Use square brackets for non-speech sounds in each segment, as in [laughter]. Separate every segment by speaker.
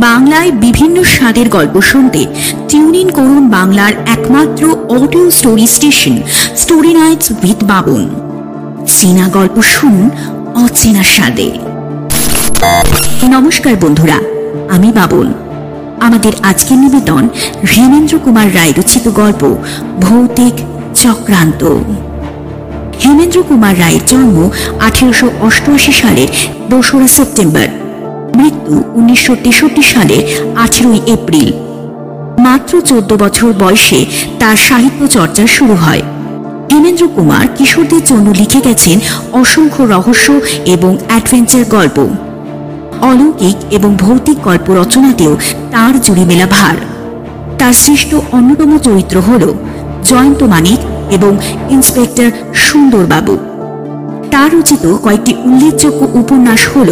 Speaker 1: বাংলায় বিভিন্ন স্বাদের গল্প শুনতে। টিউন ইন করুন বাংলার একমাত্র audio story station story nights with Babun. চীনা গল্প শুনুন অচেনা স্বাদে। নমস্কার বন্ধুরা, আমি বাবুন। আমাদের আজকের নিবেদন হেমেন্দ্র কুমার রায় রচিত গল্প, ভৌতিক চক্রান্ত। হেমেন্দ্র কুমার রায়ের জন্ম আঠেরোশো অষ্টআশি সালের দোসরা সেপ্টেম্বর। মৃত্যু উনিশশো সালের আঠেরোই এপ্রিল। মাত্র চোদ্দ বছর বয়সে তার সাহিত্য চর্চা শুরু হয়। হেমেন্দ্র কুমার কিশোরদের জন্য লিখে গেছেন অসংখ্য রহস্য এবং অ্যাডভেঞ্চার গল্প। অলৌকিক এবং ভৌতিক গল্প রচনাতেও তার জুড়ি মেলা ভার। তার সৃষ্ট অন্যতম চরিত্র হল জয়ন্ত মানিক এবং ইন্সপেক্টর সুন্দরবাবু। তার রচিত কয়েকটি উল্লেখযোগ্য উপন্যাস হল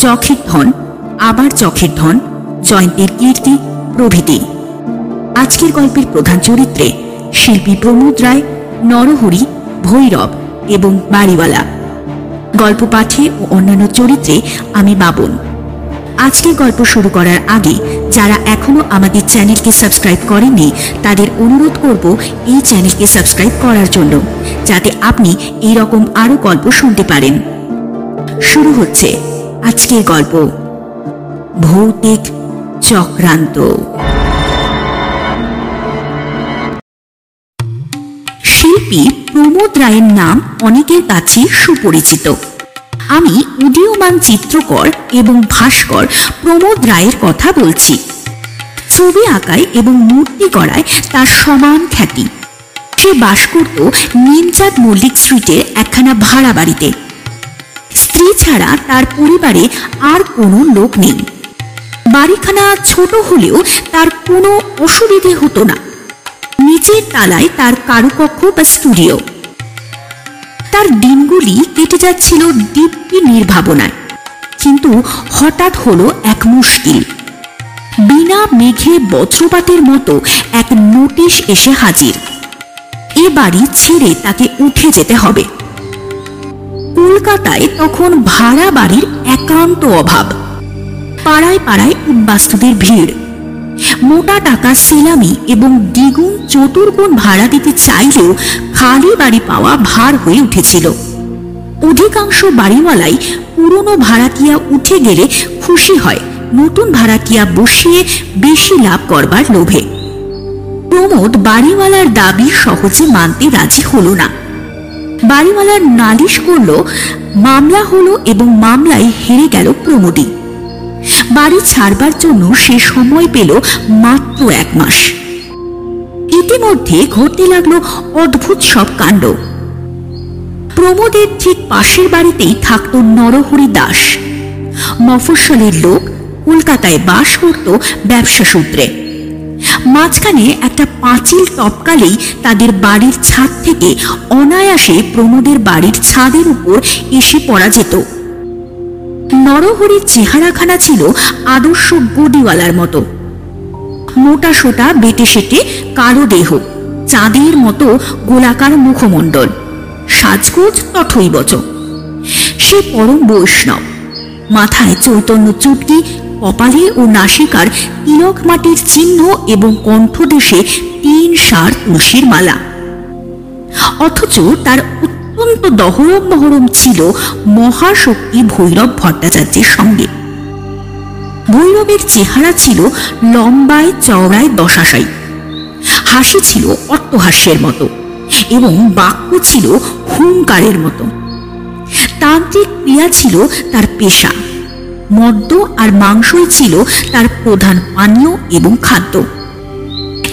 Speaker 1: চখের ধন, আবার চখের ধন, জয়ন্তীর কীর্তি, প্রভৃতি। আজকের গল্পের প্রধান চরিত্রে শিল্পী প্রমোদ রায়, নরহরি, ভৈরব এবং বাড়িওয়ালা। গল্প পাঠে ও অন্যান্য চরিত্রে আমি বাবন। আজকের গল্প শুরু করার আগে যারা এখনও আমাদের চ্যানেলকে সাবস্ক্রাইব করেননি, তাদের অনুরোধ করব এই চ্যানেলকে সাবস্ক্রাইব করার জন্য, যাতে আপনি এই রকম আরও গল্প শুনতে পারেন। শুরু হচ্ছে। আজকের গল্প, ভৌতিক চক্রান্ত। শিল্পী প্রমোদ রায়ের নাম অনেকের কাছে সুপরিচিত। আমি উদীয়মান চিত্রকর এবং ভাস্কর প্রমোদ রায়ের কথা বলছি। ছবি আঁকায় এবং মূর্তি করায় তার সমান খ্যাতি। সে বাস করত নিমচাঁদ মল্লিক স্ট্রিটের একখানা ভাড়া বাড়িতে। স্ত্রী ছাড়া তার পরিবারে আর কোনো লোক নেই। বাড়িখানা ছোট হলেও তার কোনো অসুবিধে হতো না। নিচের তালায় তার কারুকক্ষ বা স্টুডিও। তার দিনগুলি কেটে যাচ্ছিল দিব্যি নির্ভাবনায়। কিন্তু হঠাৎ হলো এক মুশকিল। বিনা মেঘে বজ্রপাতের মতো এক নোটিশ এসে হাজির। এ বাড়ি ছেড়ে তাকে উঠে যেতে হবে। কলকাতায় তখন ভাড়া বাড়ির একান্ত অভাব। পাড়ায় পাড়ায় উদ্বাস্তুদের ভিড়। মোটা টাকা সিলামি এবং দ্বিগুণ চতুর্গুণ ভাড়া দিতে চাইলেও খালি বাড়ি পাওয়া ভার হয়ে উঠেছিল। অধিকাংশ বাড়িওয়ালাই পুরনো ভাড়াটিয়া উঠে গেলে খুশি হয়, নতুন ভাড়াটিয়া বসিয়ে বেশি লাভ করবার লোভে। প্রমোদ বাড়িওয়ালার দাবি সহজে মানতে রাজি হল না। বাড়িওয়ালার নালিশ করল, মামলা হলো এবং মামলায় হেরে গেল প্রমোদী বাড়ি ছাড়বার জন্য সে সময় পেল মাত্র এক মাস। ইতিমধ্যে ঘটতে লাগল অদ্ভুত সব কাণ্ড। প্রমোদের ঠিক পাশের বাড়িতেই থাকত নরহরি দাস। মফস্বলের লোক কলকাতায় বাস করত ব্যবসা সূত্রে। মাঝখানে একটা পাঁচিল টপকালেই তাদের বাড়ির ছাদ থেকে অনায়াসে প্রমোদের বাড়ির ছাদের উপর এসে পড়া যেত। নরহরির চেহারাখানা ছিল আদর্শ বডিওয়ালার মতো। মোটা সোটা বেটে সেটে কালো দেহ, চাঁদের মতো গোলাকার মুখমণ্ডল, সাজগোজ তথৈবচ। সে পরম বৈষ্ণব। মাথায় চৈতন্য চুটকি কপালে ও নাসিকার তিলক মাটির চিহ্ন এবং কণ্ঠদেশে তিন সার তুলসীর মালা। অথচ তার অত্যন্ত দহরম মহরম ছিল মহাশক্তি ভৈরব ভট্টাচার্যের সঙ্গে। ভৈরবের চেহারা ছিল লম্বায় চওড়ায় দশাশাই হাসি ছিল অট্টহাস্যের মতো এবং বাক্য ছিল হুঙ্কারের মতো। তান্ত্রিক ক্রিয়া ছিল তার পেশা। মদ্য আর মাংসই ছিল তার প্রধান পানীয় এবং খাদ্য।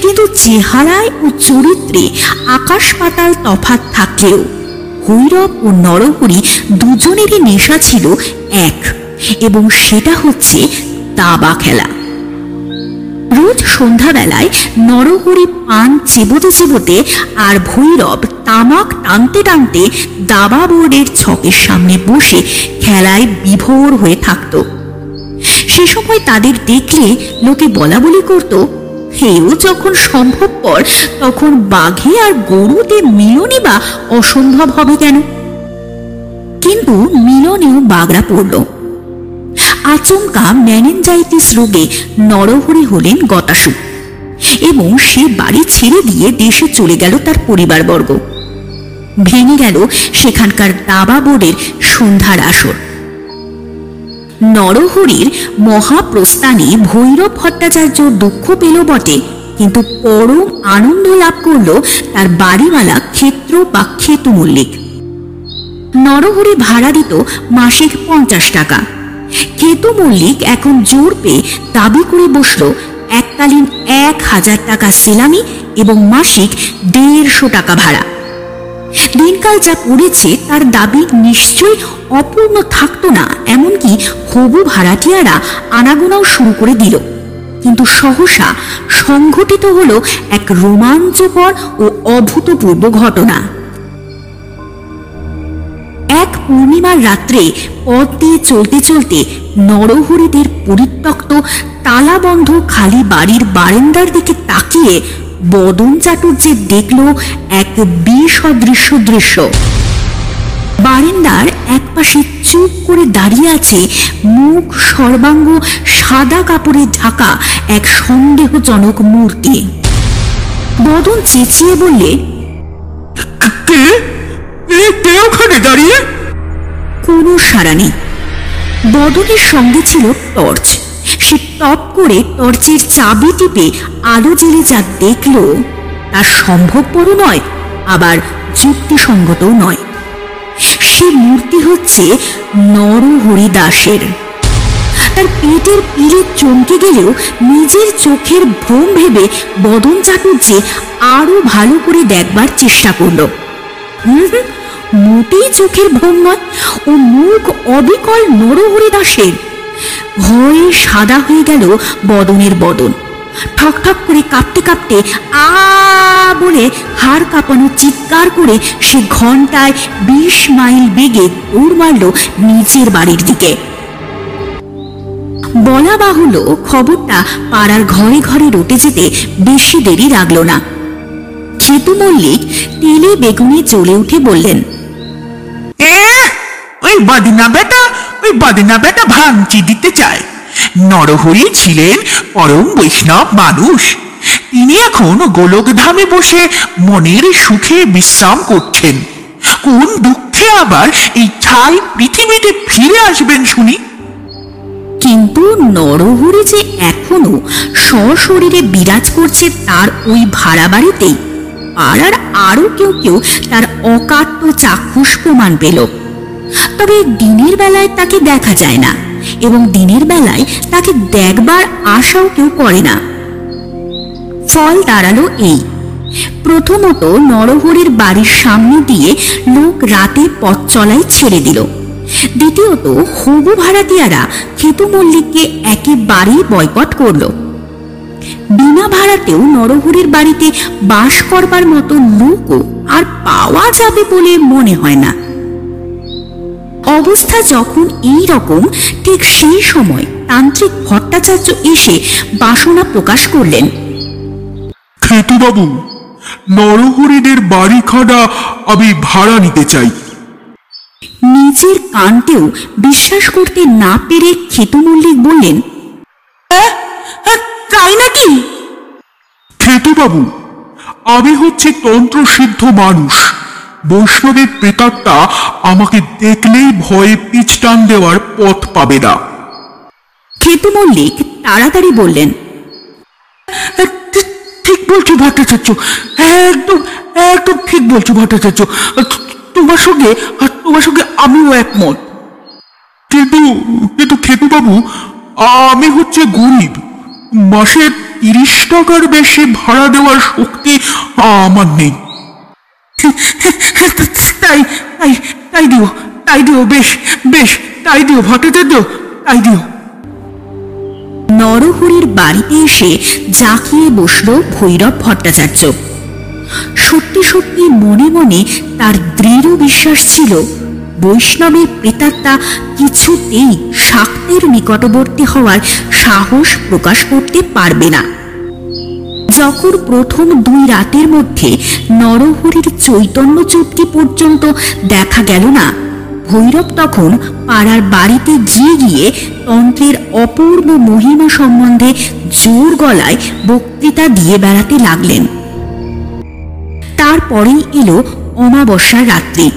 Speaker 1: কিন্তু চেহারায় ও চরিত্রে আকাশ পাতাল তফাত থাকলেও ভৈরব ও নরহরি দুজনেরই নেশা ছিল এক, এবং সেটা হচ্ছে দাবা খেলা। রোজ সন্ধ্যাবেলায় নরহরি পান চেবোতে চেবোতে আর ভৈরব তামাক টানতে টানতে দাবা বোর্ডের ছকের সামনে বসে খেলায় বিভোর হয়ে থাকত। সে সময় তাদের দেখলে লোকে বলা বলি করত হেও যখন সম্ভবপর, তখন বাঘে আর গরুতে মিলনই বা অসম্ভব হবে কেন? কিন্তু মিলনেও বাগড়া পড়ল। আচমকা ম্যানেঞ্জাইটিস রোগে নরহরি হলেন গতাসু এবং সে বাড়ি ছেড়ে দিয়ে দেশে চলে গেল তার পরিবারবর্গ। ভেঙে গেল সেখানকার দাবা বোর্ডের সন্ধ্যার আসর। নরহরির মহাপ্রস্থানে ভৈরব ভট্টাচার্য দুঃখ পেল বটে, কিন্তু পরম আনন্দ লাভ করল তার বাড়িওয়ালা ক্ষেত্র বা খেতু মল্লিক নরহরি ভাড়া দিত মাসিক পঞ্চাশ টাকা। কেতু মল্লিক এখন জোর পেয়ে দাবি করে বসল, এককালীন এক হাজার টাকা সেলামি এবং মাসিক দেড়শো টাকা ভাড়া। দিনকাল যা পড়েছে তার দাবি নিশ্চয়ই অপূর্ণ থাকতো না, এমনকি হবু ভাড়াটিয়ারা আনাগোনাও শুরু করে দিল। কিন্তু সহসা সংঘটিত হলো এক রোমাঞ্চকর ও অভূতপূর্ব ঘটনা। পূর্ণিমার রাত্রে পথ দিয়ে চলতে চলতে নরহরিদের পরিত্যক্ত তালাবন্ধ খালি বাড়ির বারান্দার দিকে তাকিয়ে বদন চাটুর্যে দেখল এক বিসদৃশ্য দৃশ্য। বারান্দার একপাশে চুপ করে দাঁড়িয়ে আছে মুখ সর্বাঙ্গ সাদা কাপড়ে ঢাকা এক সন্দেহজনক মূর্তি। বদন চেঁচিয়ে বললে,
Speaker 2: কে? কে ওখানে দাঁড়িয়ে?
Speaker 1: সাড়া নেই। বদনের সঙ্গে ছিল টর্চ। সে টপ করে টর্চের চাবি টিপে আলো জেলে যা দেখল তা সম্ভবপর নয় আবার যুক্তিসঙ্গতও নয়। সে মূর্তি হচ্ছে নরহরি দাসের তার পেটের পিলে চমকে গেলেও নিজের চোখের ভ্রম ভেবে বদন চাটুর্যে আরও ভালো করে দেখবার চেষ্টা করল। হুম, মোটেই চোখের ভ্রম নয় ও মুখ অবিকল নরহরি দাসের ভয়ে সাদা হয়ে গেল বদনের বদন। ঠক ঠক করে কাঁপতে কাঁপতে আ বলে হাড় কাঁপানো চিৎকার করে সে ঘন্টায় বিশ মাইল বেগে দৌড় মারল নিচের বাড়ির দিকে। বলা বাহুল্য খবরটা পাড়ার ঘরে ঘরে রটে যেতে বেশি দেরি লাগল না। খেতু মল্লিক তেলে বেগুনে জ্বলে উঠে বললেন
Speaker 2: বাদিনা বেটা, ওই বাদিনা বেটা ভাঙচি দিতে চায়। নরহরি ছিলেন পরম বৈষ্ণব মানুষ। তিনি এখন গোলকধামে বসে মনের সুখে বিশ্রাম করছেন। কোন দুঃখে আবার এই ছাই পৃথিবীতে ফিরে আসবেন শুনি।
Speaker 1: কিন্তু নরহরি যে এখনও সশরীরে বিরাজ করছে তার ওই ভাড়া বাড়িতেই পাড়ার আরও কেউ কেউ তার অকাট্য চাক্ষুষ প্রমাণ পেল। তবে দিনের বেলায় তাকে দেখা যায় না এবং দিনের বেলায় তাকে দেখবার আশাও কেউ করে না। ফল দাঁড়াল এই। প্রথমত নরহরির বাড়ির সামনে দিয়ে লোক রাতে পথ চলাই ছেড়ে দিল। দ্বিতীয়ত হবু ভাড়াতিয়ারা খেতু মল্লিককে একেবারেই বয়কট করল। বিনা ভাড়াতেও নরহরির বাড়িতে বাস করবার মতো লোকও আর পাওয়া যাবে বলে মনে হয় না। অবস্থা যখন এই রকম ঠিক সেই সময় তান্ত্রিক ভট্টাচার্য এসে বাসনা প্রকাশ করলেন।
Speaker 3: খেতুবাবু নরহরিদের বাড়িখানা আমি ভাড়া নিতে চাই।
Speaker 1: নিজের কানতেও বিশ্বাস করতে না পেরে খেতু মল্লিক বললেন
Speaker 2: তাই নাকি?
Speaker 3: খেতুবাবু আমি হচ্ছে তন্ত্রসিদ্ধ মানুষ। বৈষ্ণবের প্রেতাত্মা আমাকে দেখলেই ভয়ে পিছ টান দেওয়ার পথ পাবে না।
Speaker 1: খেতু মল্লিক তাড়াতাড়ি বললেন
Speaker 2: ঠিক- বলছো ভট্টাচার্য একদম একদম ঠিক বলছো ভট্টাচার্য। তোমার সঙ্গে আর তোমার সঙ্গে আমিও একমত।
Speaker 3: কিন্তু কিন্তু খেতুবাবু আমি হচ্ছে গরিব। মাসে তিরিশ টাকার বেশি ভাড়া দেওয়ার শক্তি আমার নেই।
Speaker 2: তাই তাই তাই দিও তাই দিও, বেশ বেশ, তাই দিও, ভট্টাচার্য, তাই দিও।
Speaker 1: নরহরির বাড়িতে এসে জাঁকিয়ে বসল ভৈরব ভট্টাচার্য। সত্যি সত্যি মনে মনে তার দৃঢ় বিশ্বাস ছিল বৈষ্ণবের প্রেতাত্মা কিছুতেই শাক্তের নিকটবর্তী হওয়ার সাহস প্রকাশ করতে পারবে না। যখন প্রথম দুই রাতের মধ্যে নরহরির চৈতন্য চুটকি পর্যন্ত দেখা গেল না। ভৈরব তখন পাড়ার বাড়িতে গিয়ে গিয়ে তন্ত্রের অপূর্ব মহিমা সম্বন্ধে জোর গলায় বক্তৃতা দিয়ে বেড়াতে লাগলেন। তারপরেই এলো অমাবস্যার রাত্রি।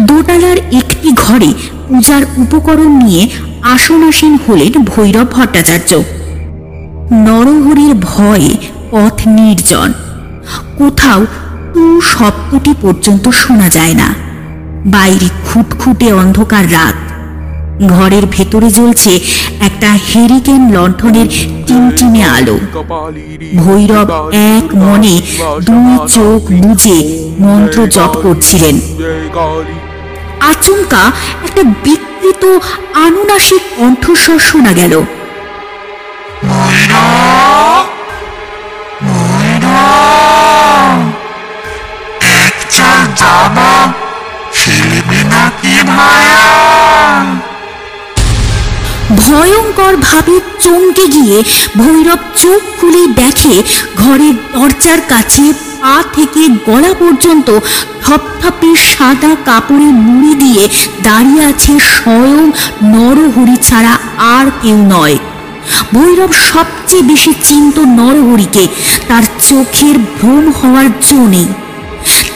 Speaker 1: দোতলার একটি ঘরে পূজার উপকরণ নিয়ে আসনাসীন হলেন ভৈরব ভট্টাচার্য। নরহরির ভয়ে পথ নির্জন। কোথাও টু শব্দটি পর্যন্ত শোনা যায় না। বাইরে খুটখুটে অন্ধকার রাত। ঘরের ভেতরে জ্বলছে একটা হেরিকেন লণ্ঠনের টিমটিমে আলো। ভৈরব এক মনে দুই চোখ বুঝে মন্ত্র জপ করছিলেন। আচমকা একটা বিকৃত আনুনাসিক কণ্ঠস্বর শোনা গেল। ভয়ঙ্কর ভাবে চমকে গিয়ে ভৈরব চোখ খুলে দেখে ঘরের দরজার কাছে পা থেকে গলা পর্যন্ত থপথপে সাদা কাপড়ে মুড়ি দিয়ে দাঁড়িয়ে আছে স্বয়ং নরহরি ছাড়া আর কেউ নয়। ভৈরব সবচেয়ে বেশি চিন্ত নরহরিকে তার চোখের ভ্রম হওয়ার জো নেই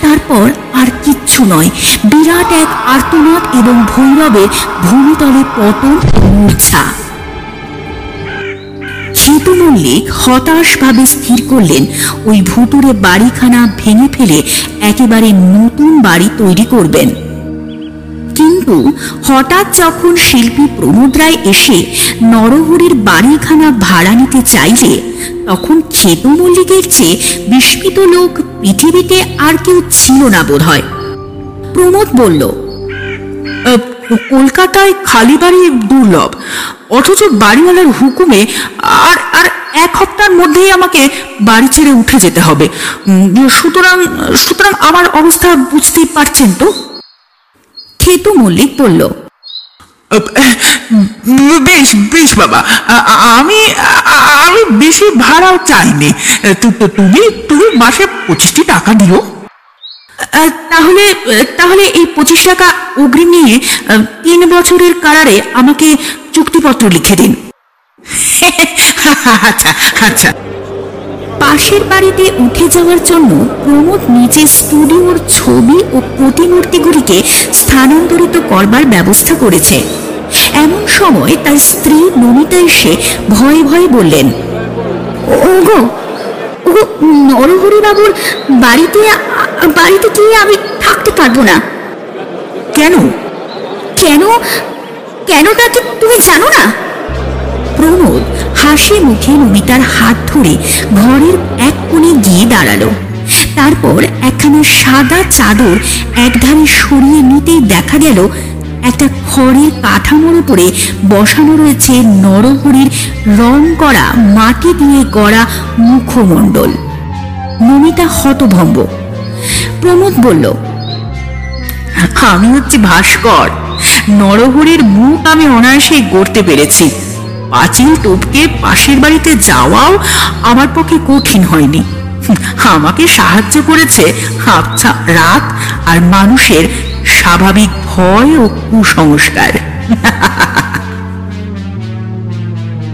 Speaker 1: তারপর আর কিচ্ছু নয়। বিরাট এক আর্তনাদ এবং ভৈরবে ভূমিতলে পতন মূর্ছা। সেতু মল্লিক হতাশভাবে স্থির করলেন। ওই ভুতুরে বাড়িখানা ভেঙে ফেলে একেবারে নতুন বাড়ি তৈরি করবেন। কিন্তু হঠাৎ যখন শিল্পী প্রমোদ রায় এসে নরহরির বাড়িখানা ভাড়া নিতে চাইলে, তখন খেতু মল্লিকের চেয়ে বিস্মিত লোক পৃথিবীতে আর কেউ ছিল না বোধ হয় প্রমোদ বলল
Speaker 2: কলকাতায় খালি বাড়ি দুর্লভ, অথচ বাড়িওয়ালার হুকুমে আর আর এক সপ্তাহের মধ্যেই আমাকে বাড়ি ছেড়ে উঠে যেতে হবে। সুতরাং সুতরাং আমার অবস্থা বুঝতেই পারছেন তো?
Speaker 1: খেতু মল্লিক বলল
Speaker 2: বেশ বেশ বাবা। আমি আমি বেশি ভাড়াও চাইনি। তুমি তুমি মাসে পঁচিশটি টাকা দিও।
Speaker 1: তাহলে তাহলে এই পঁচিশ টাকা অগ্রিম নিয়ে তিন বছরের কারারে আমাকে চুক্তিপত্র লিখে দিন। [laughs]
Speaker 2: আচ্ছা আচ্ছা।
Speaker 1: পাশের বাড়িতে উঠে যাওয়ার জন্য প্রমোদ নিজের স্টুডিওর ছবি ও প্রতিমূর্তিগুলিকে স্থানান্তরিত করবার ব্যবস্থা করেছে। এমন সময় তার স্ত্রী নমিতা এসে ভয়ে ভয়ে বললেন, ওগো ওগো, নরহরি বাবুর বাড়িতে বাড়িতে গিয়ে আমি থাকতে পারব না।
Speaker 2: কেন?
Speaker 1: কেন? কেনটা তুমি জানো না? প্রমোদ হাসি মুখে নমিতার হাত ধরে ঘরের এক কোণে গিয়ে দাঁড়াল। তারপর একখানা সাদা চাদর একধারে সরিয়ে নিতেই দেখা গেল, একটা খড়ের কাঠামোর উপরে বসানো রয়েছে নরহরির রং করা মাটি দিয়ে গড়া মুখমণ্ডল। নমিতা হতভম্ব। প্রমোদ বলল,
Speaker 2: আমি হচ্ছি ভাস্কর। নরহরির মুখ আমি অনায়াসেই গড়তে পেরেছি। পাঁচিল টপকে পাশের বাড়িতে যাওয়াও আমার পক্ষে কঠিন হয়নি। আমাকে সাহায্য করেছে আচ্ছা রাত আর মানুষের স্বাভাবিক ভয় ও কুসংস্কার।